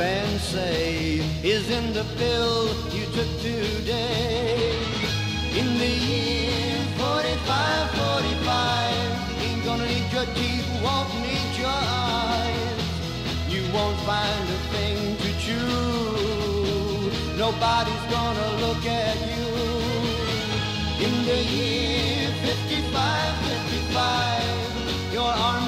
And say is in the pill you took today. In the year 45, 45, ain't gonna need your teeth, won't need your eyes. You won't find a thing to chew. Nobody's gonna look at you. In the year 55, 55, your arms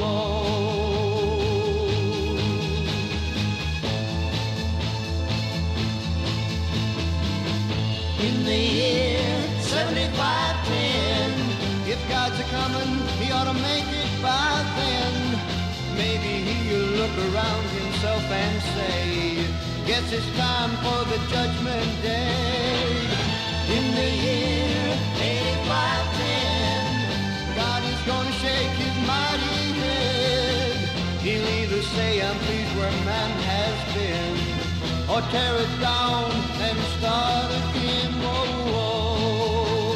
In the year 7510, if God's a coming, he ought to make it by then. Maybe he'll look around himself and say, Guess it's time for the judgment day. In the year 8510, God is gonna shake his mighty head. He'll either say, I'm pleased where man has been, or tear it down and start again. Whoa, whoa.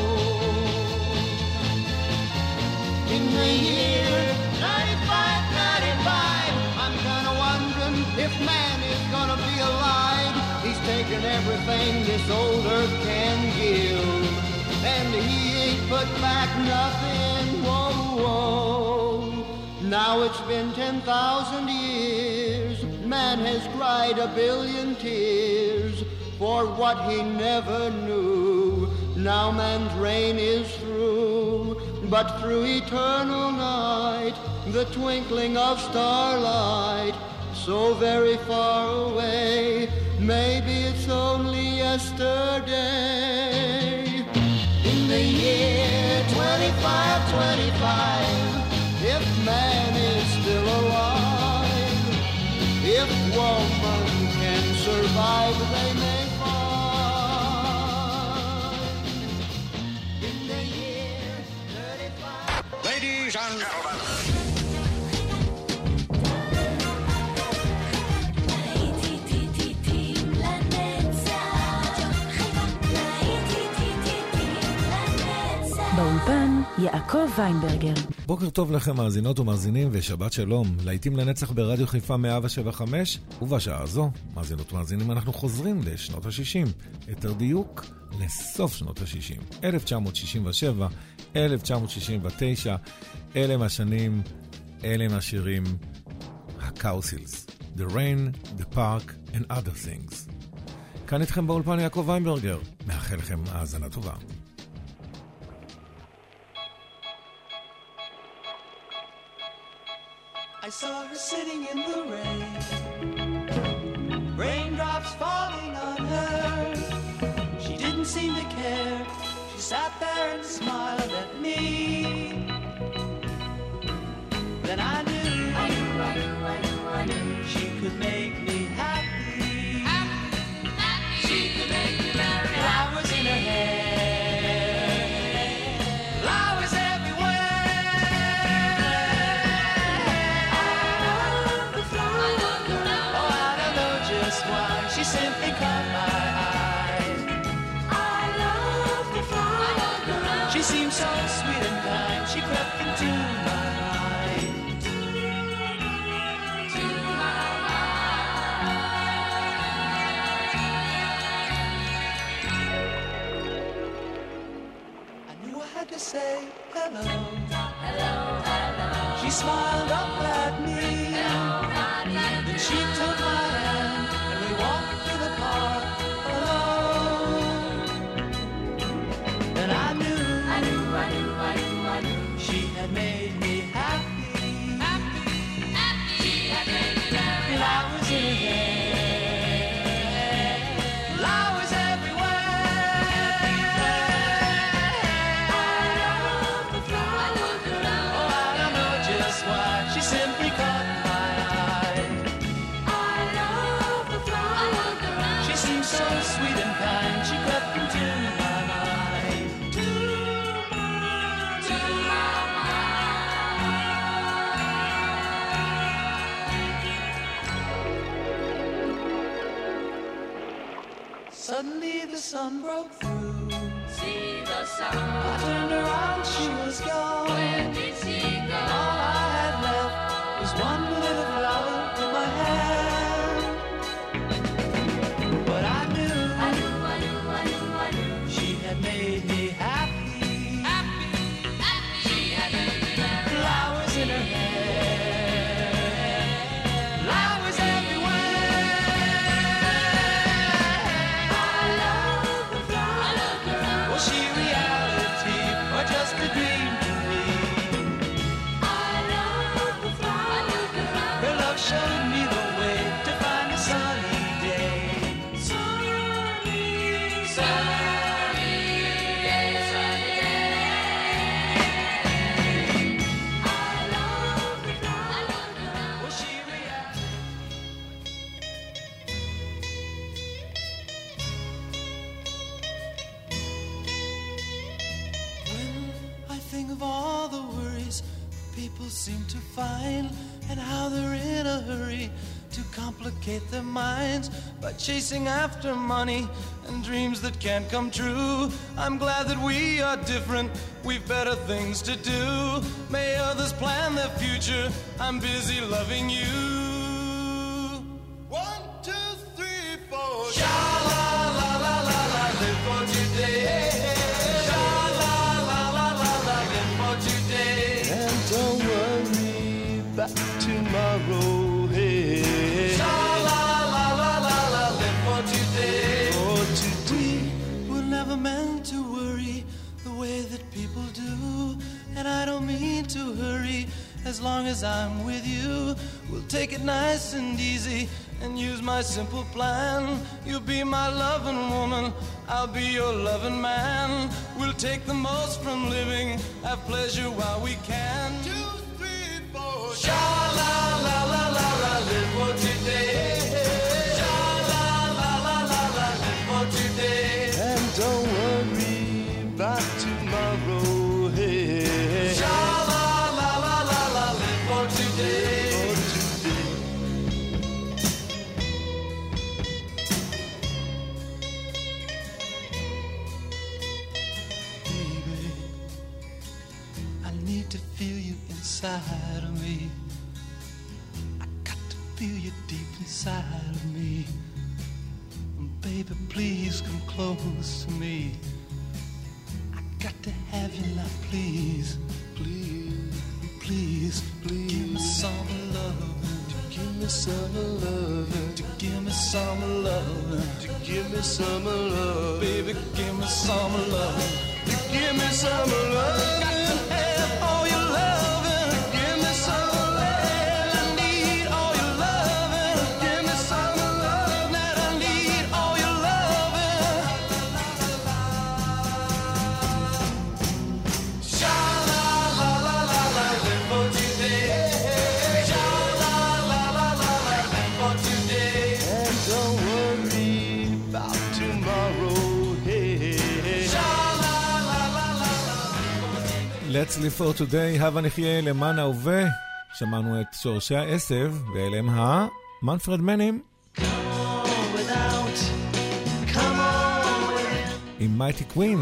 In the year 95, 95, I'm kinda wondering if man is gonna be alive. He's taken everything this old earth can give, and he ain't put back nothing. Whoa, whoa. Now it's been 10,000 years. Man has cried a billion tears for what he never knew. Now man's reign is through, but through eternal night, the twinkling of starlight, so very far away, maybe it's only yesterday. In the year 2525, if man if woman can survive, they may find. In the year 35. Ladies and gentlemen. באולפן יעקב ויינברגר. בוקר טוב לכם מאזינות ומאזינים ושבת שלום. להיטים לנצח ברדיו חיפה 175, ובשעה הזו, מאזינות ומאזינים, אנחנו חוזרים לשנות ה-60. יותר דיוק, לסוף שנות ה-60. 1967, 1969, אלה הם השנים, אלה הם השירים, הקאוסילס. The Rain, The Park and Other Things. כאן איתכם באולפן יעקב ויינברגר. מאחל לכם האזנה טובה. I saw her sitting in the rain, raindrops falling on her. She didn't seem to care. She sat there and smiled at me. Then I She smiled up chasing after money and dreams that can't come true. I'm glad that we are different, we've better things to do. May others plan their future, I'm busy loving you. nice and easy and use my simple plan. You'll be my loving woman, I'll be your loving man. We'll take the most from living, have pleasure while we can. Two, three, four, shout! inside of me. I got to feel you deep inside of me. And baby, please come close to me. I got to have your love, please, please, please, please. Give me some love. To give me some love. To give me some love. To give me some love. Baby, give me some love. To give me some love. Let's live for today, הבה נחיה למען ההווה. שמענו את שורשי העשב, ואלה הם המנפרד מנים. עם מייטי קווין.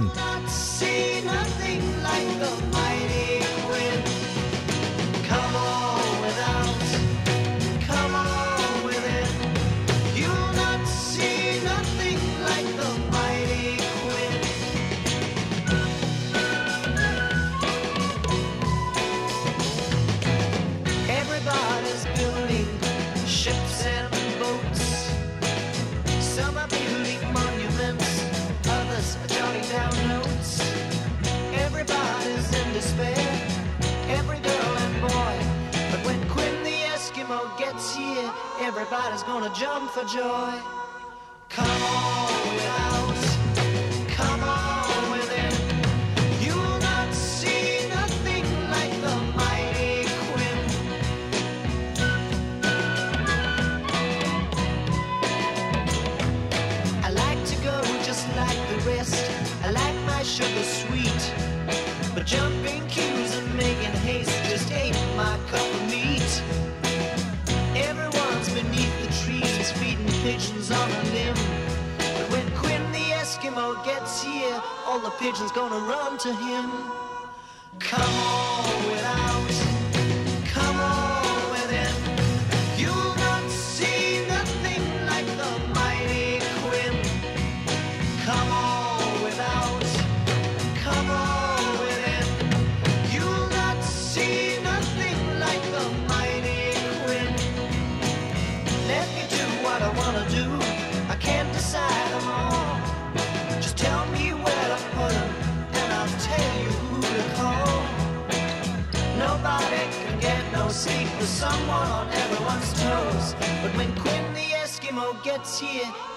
for joy.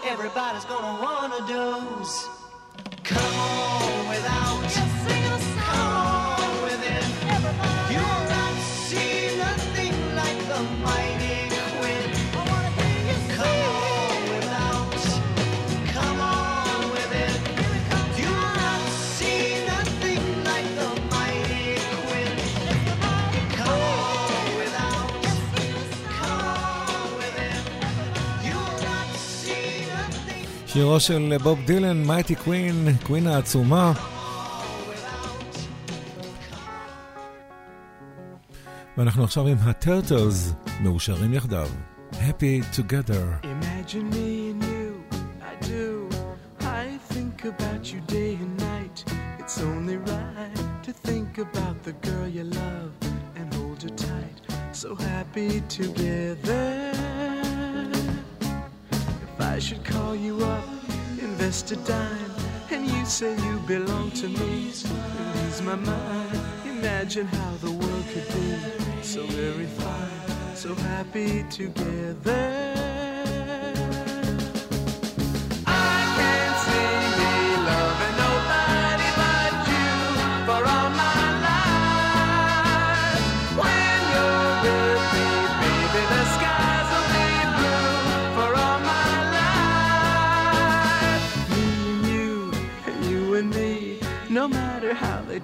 Everybody's gonna wanna doze. Come on without, שירו של בוב דילן, מייטי קווין, קווין העצומה. ואנחנו עכשיו עם הטרטלס, מאושרים יחדיו. Happy Together. Imagine me and you, I do. I think about you day and night. It's only right to think about the girl you love and hold her tight. So happy together. I should call you up, invest a dime, and you say you belong to me, So lose my mind. Imagine how the world could be so very fine, so happy together.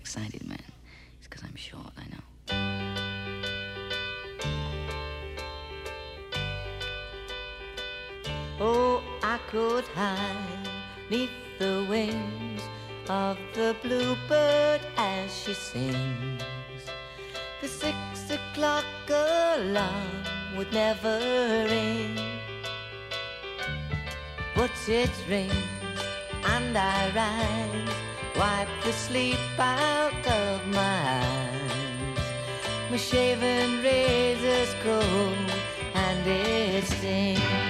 Excited, man. It's because I'm short, I know. Oh, I could hide neath the wings of the bluebird as she sings. The six o'clock alarm would never ring. But it rings and I rise, wipe the sleep out of my eyes. My shaven razor's cold and it stings.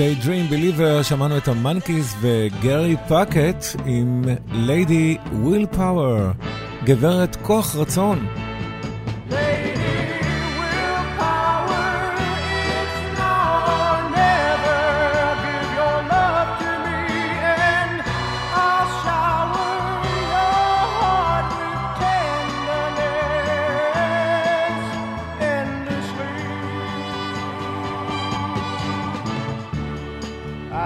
daydream? Daydream Believer, שמענו את המנקיז וגרי פאקט עם ליידי וויל פאוור, גברת כוח רצון.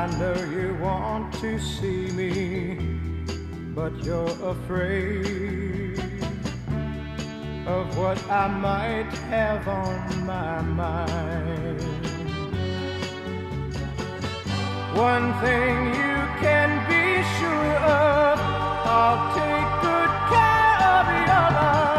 I know you want to see me, but you're afraid of what I might have on my mind. One thing you can be sure of, I'll take good care of your love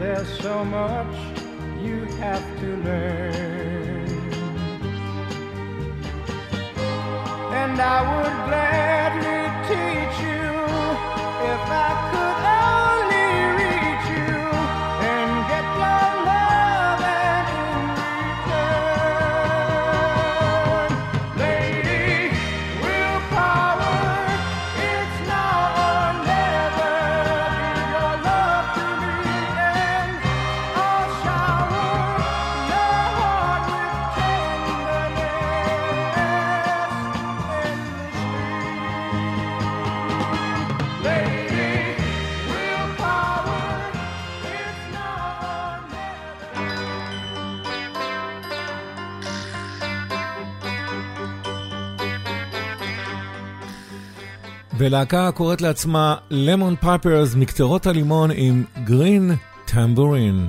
there's so much you have to learn. And I would gladly ולהקה הקוראת לעצמה למון פייפרס מקטרות הלימון עם גרין טמבורין.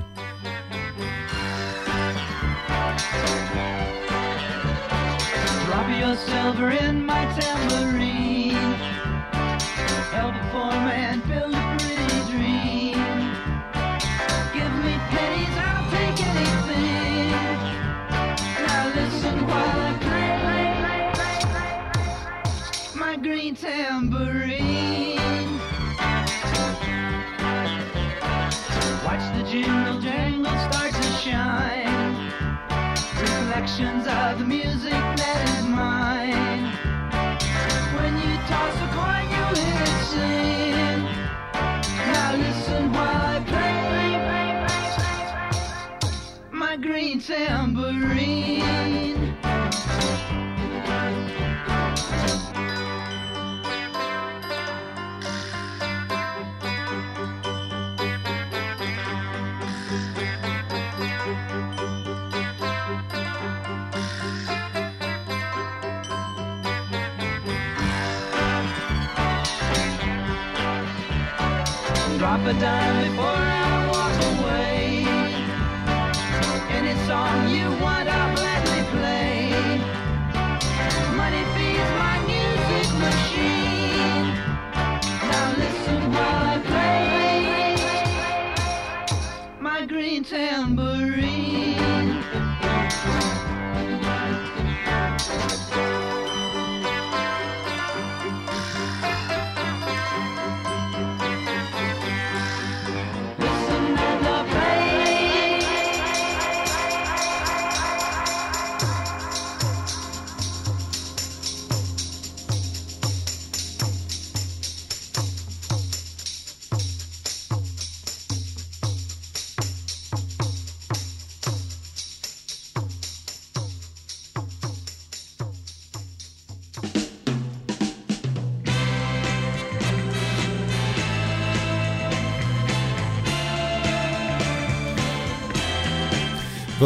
Drop a dime before I walk away. Any song you want, I'll gladly play. Money feeds my music machine. Now listen while I play my green tambourine.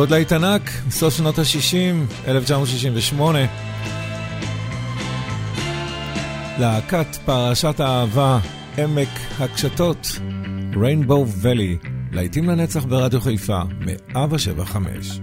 ועוד להיט ענק, סוף שנות ה-60, 1968. להקת פרשת האהבה, עמק הקשתות, Rainbow Valley, להיטים לנצח ברדיו חיפה, 175.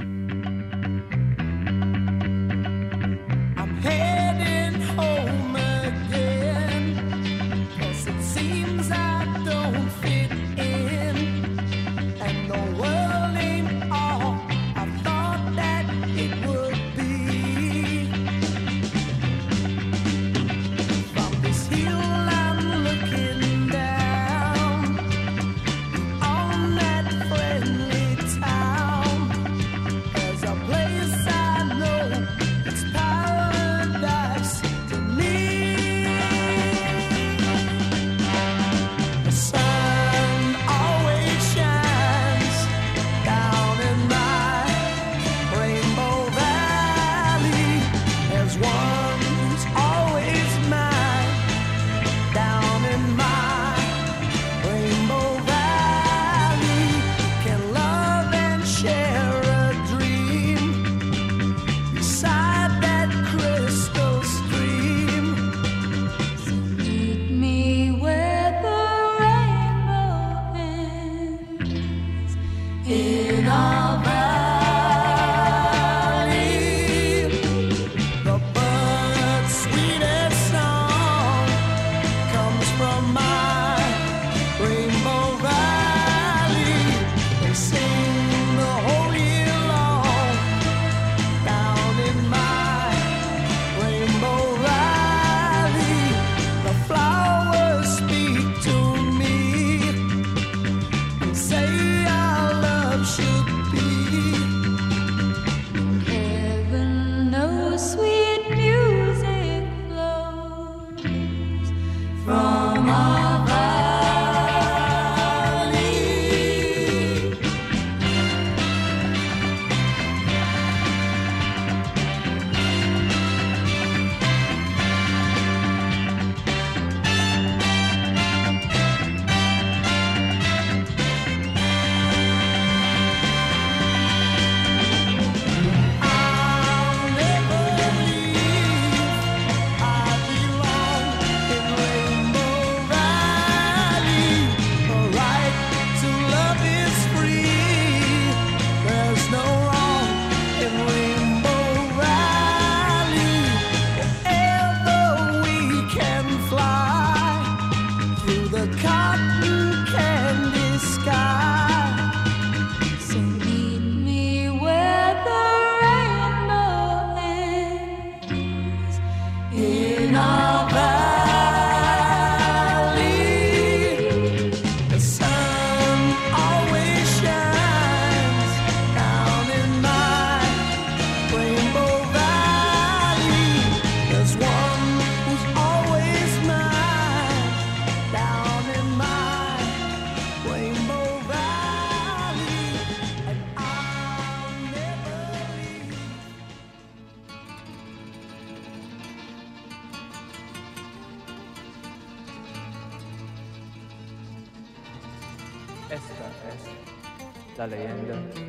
La leyenda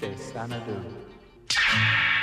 de Xanadu.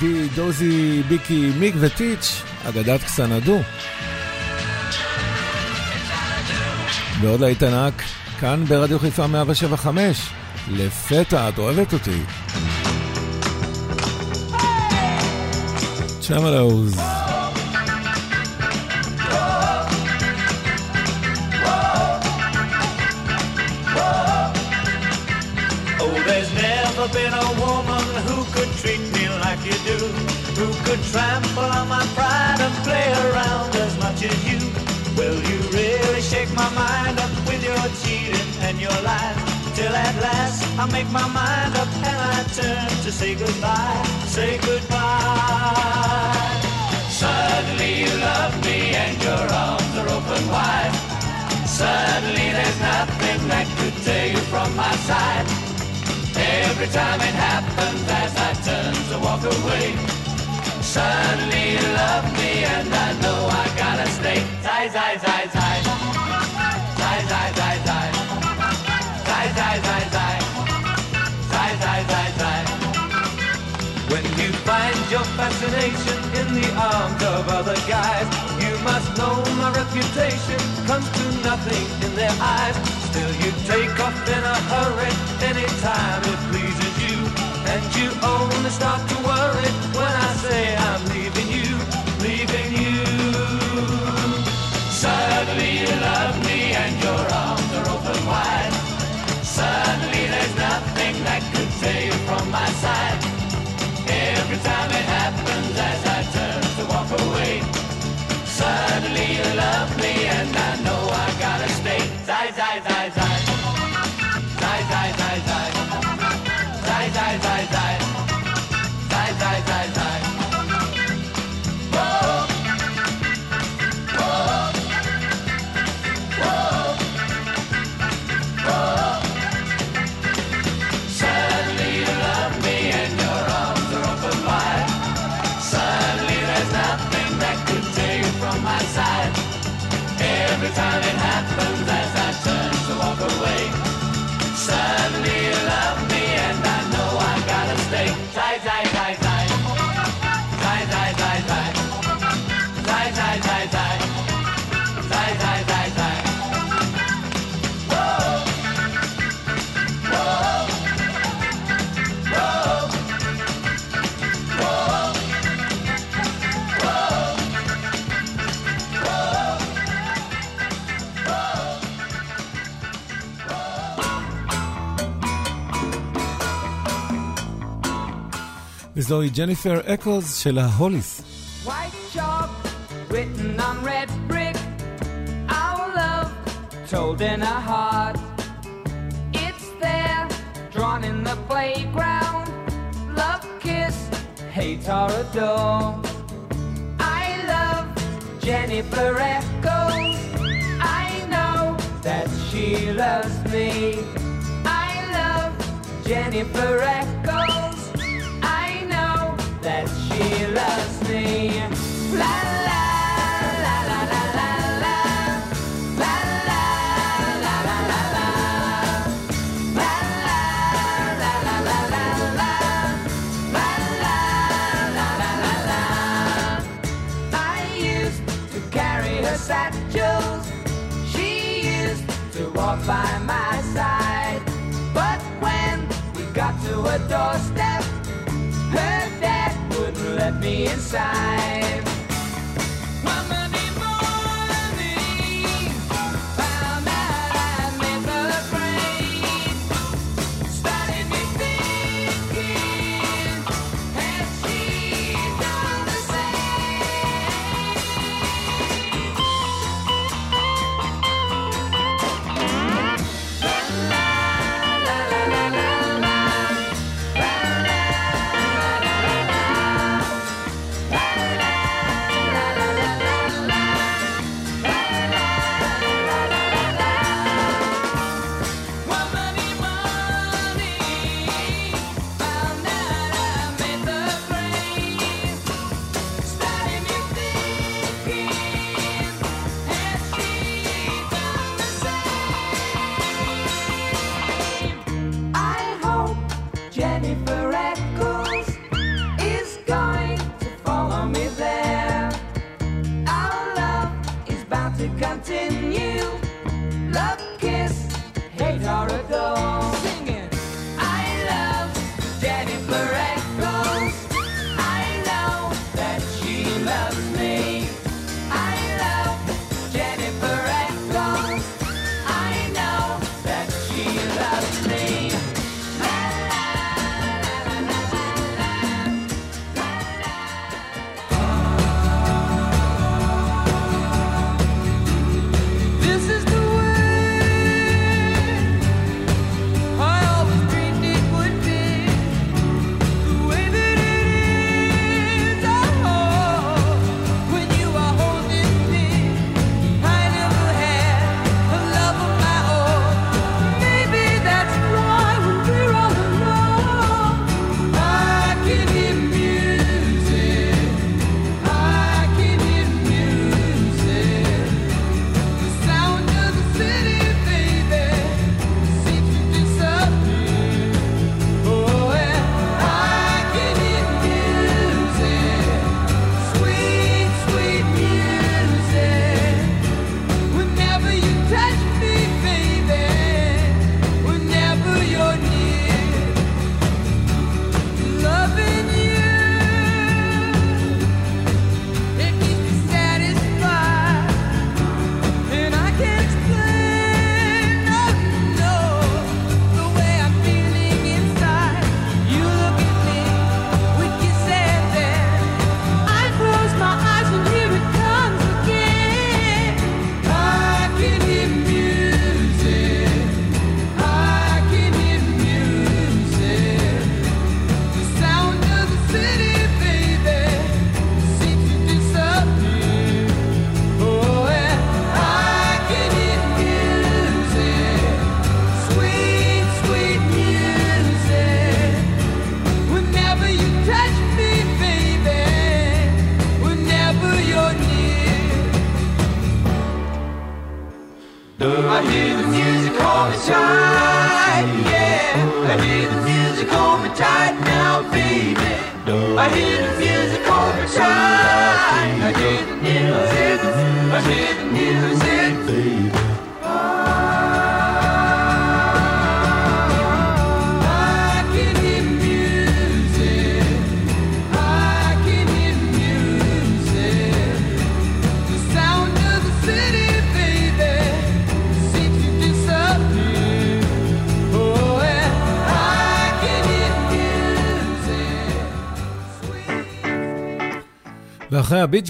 די, דוזי, ביקי, מיק וטיץ', אגדת קסנדו. ועוד להיט ענק, כאן ברדיו חיפה 175. לפתע, את אוהבת אותי. צ'מלוז. Oh, never been a woman who could treat me you do, who could trample on my pride and play around as much as you. Well, you really shake my mind up with your cheating and your lies, till at last I make my mind up and I turn to say goodbye, say goodbye. Suddenly you love me and your arms are open wide. Suddenly there's nothing that could tear you from my side. Every time it happens as I turn to walk away. Suddenly you love me and I know I gotta stay. Zai, zai, zai, zai. Zai, zai, zai, zai. Zai, zai, zai, zai. Zai, zai, zai, zai. When you find your fascination in the arms of other guys, you must know my reputation comes to nothing in their eyes. Still you take off in a hurry anytime it. And you only start to worry when I say I'm leaving you, leaving you. Suddenly you love me and your arms are open wide. Suddenly there's nothing that could tear you from my side. Every time it happens as I turn to walk away. Suddenly you love me and I זוהי ג'ניפר אקוז של ההוליס. Told in a heart, it's there, drawn in the playground. Love, kiss, hate or adore. I love Jennifer Eccles. I know that she loves me. I love Jennifer Eccles. by my side. But when we got to a doorstep, me inside.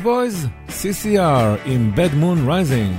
Boys, CCR in Bad Moon Rising.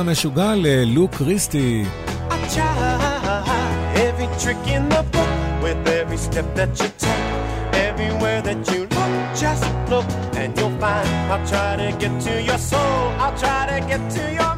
המשוגע ללו קריסטי. Everywhere that you look, just look, and you'll find I'll try to get to your soul. I'll try to get to your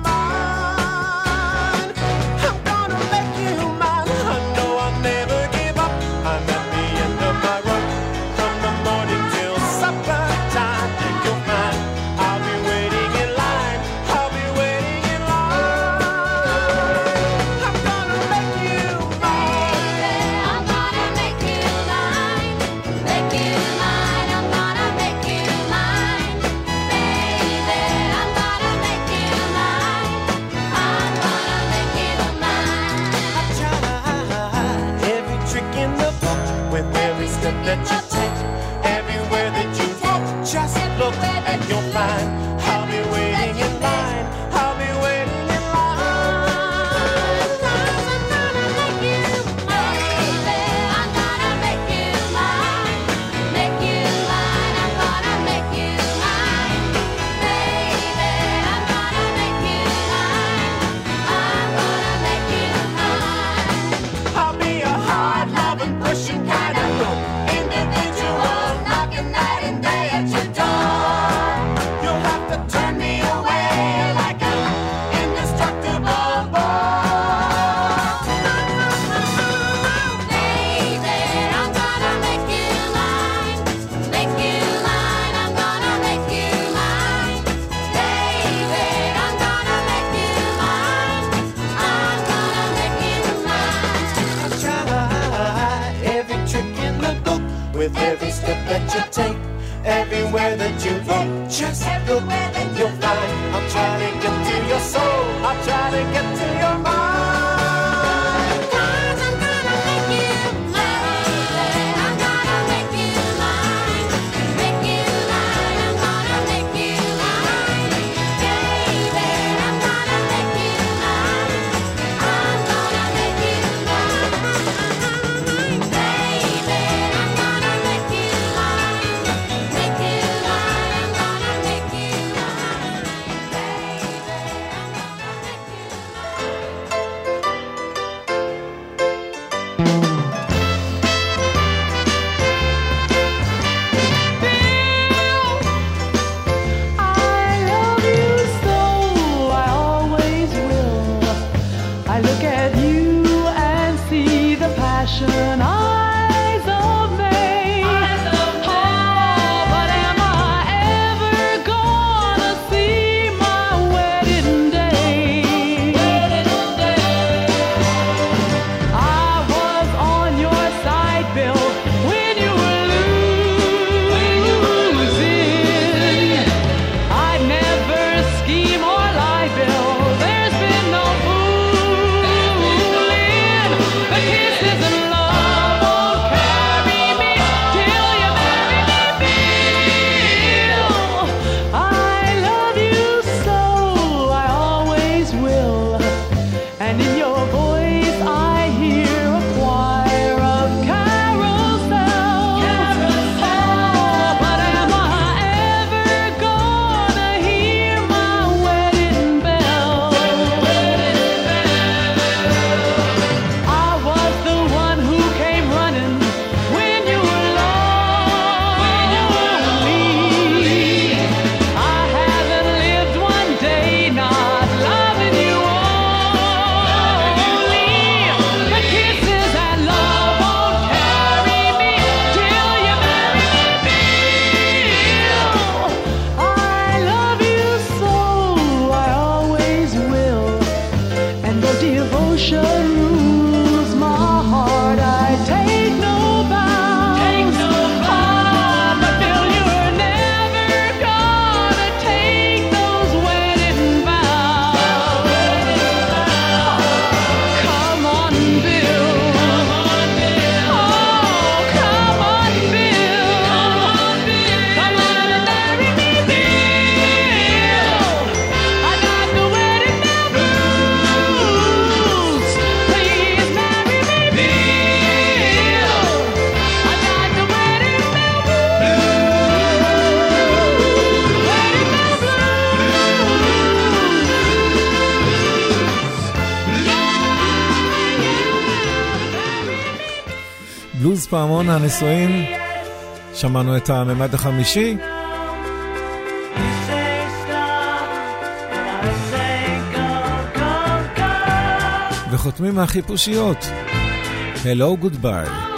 פעמון הנישואין, שמענו את הממד החמישי. וחותמים מהחיפושיות, Hello Goodbye.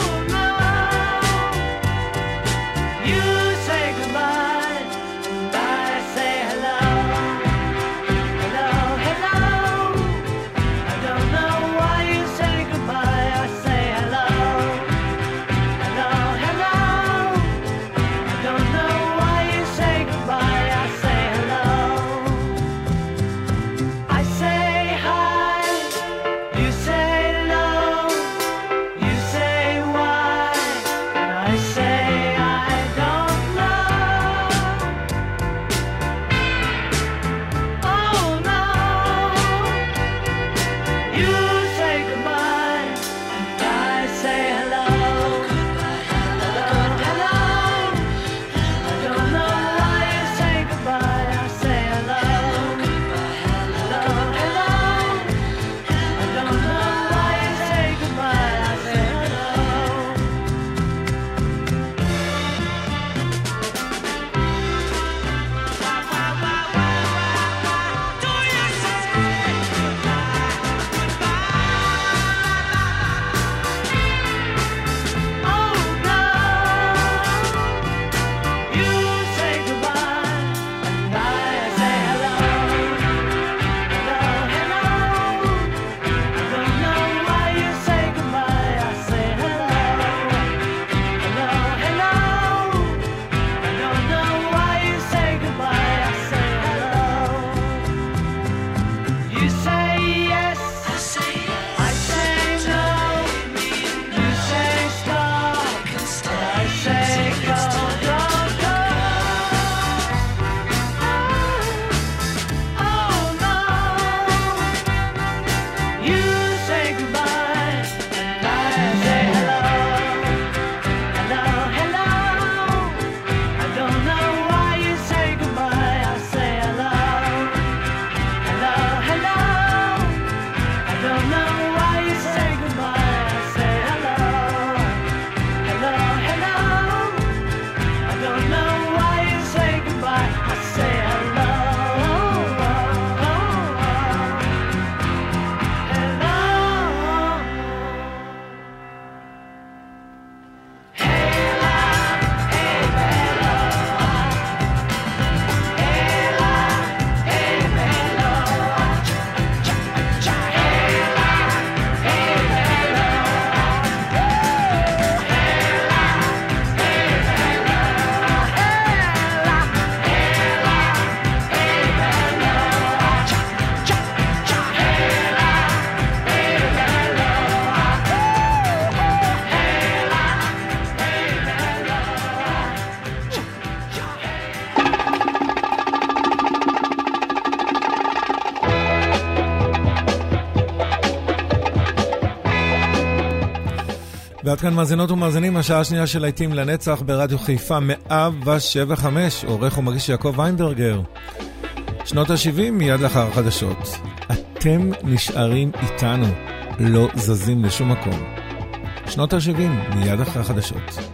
כאן מאזינות ומאזינים, השעה השנייה של להיטים לנצח ברדיו חיפה 175, עורך ומגיש יעקב ויינברגר. שנות ה-70 מיד לאחר החדשות. אתם נשארים איתנו, לא זזים לשום מקום. שנות ה-70 מיד אחרי החדשות.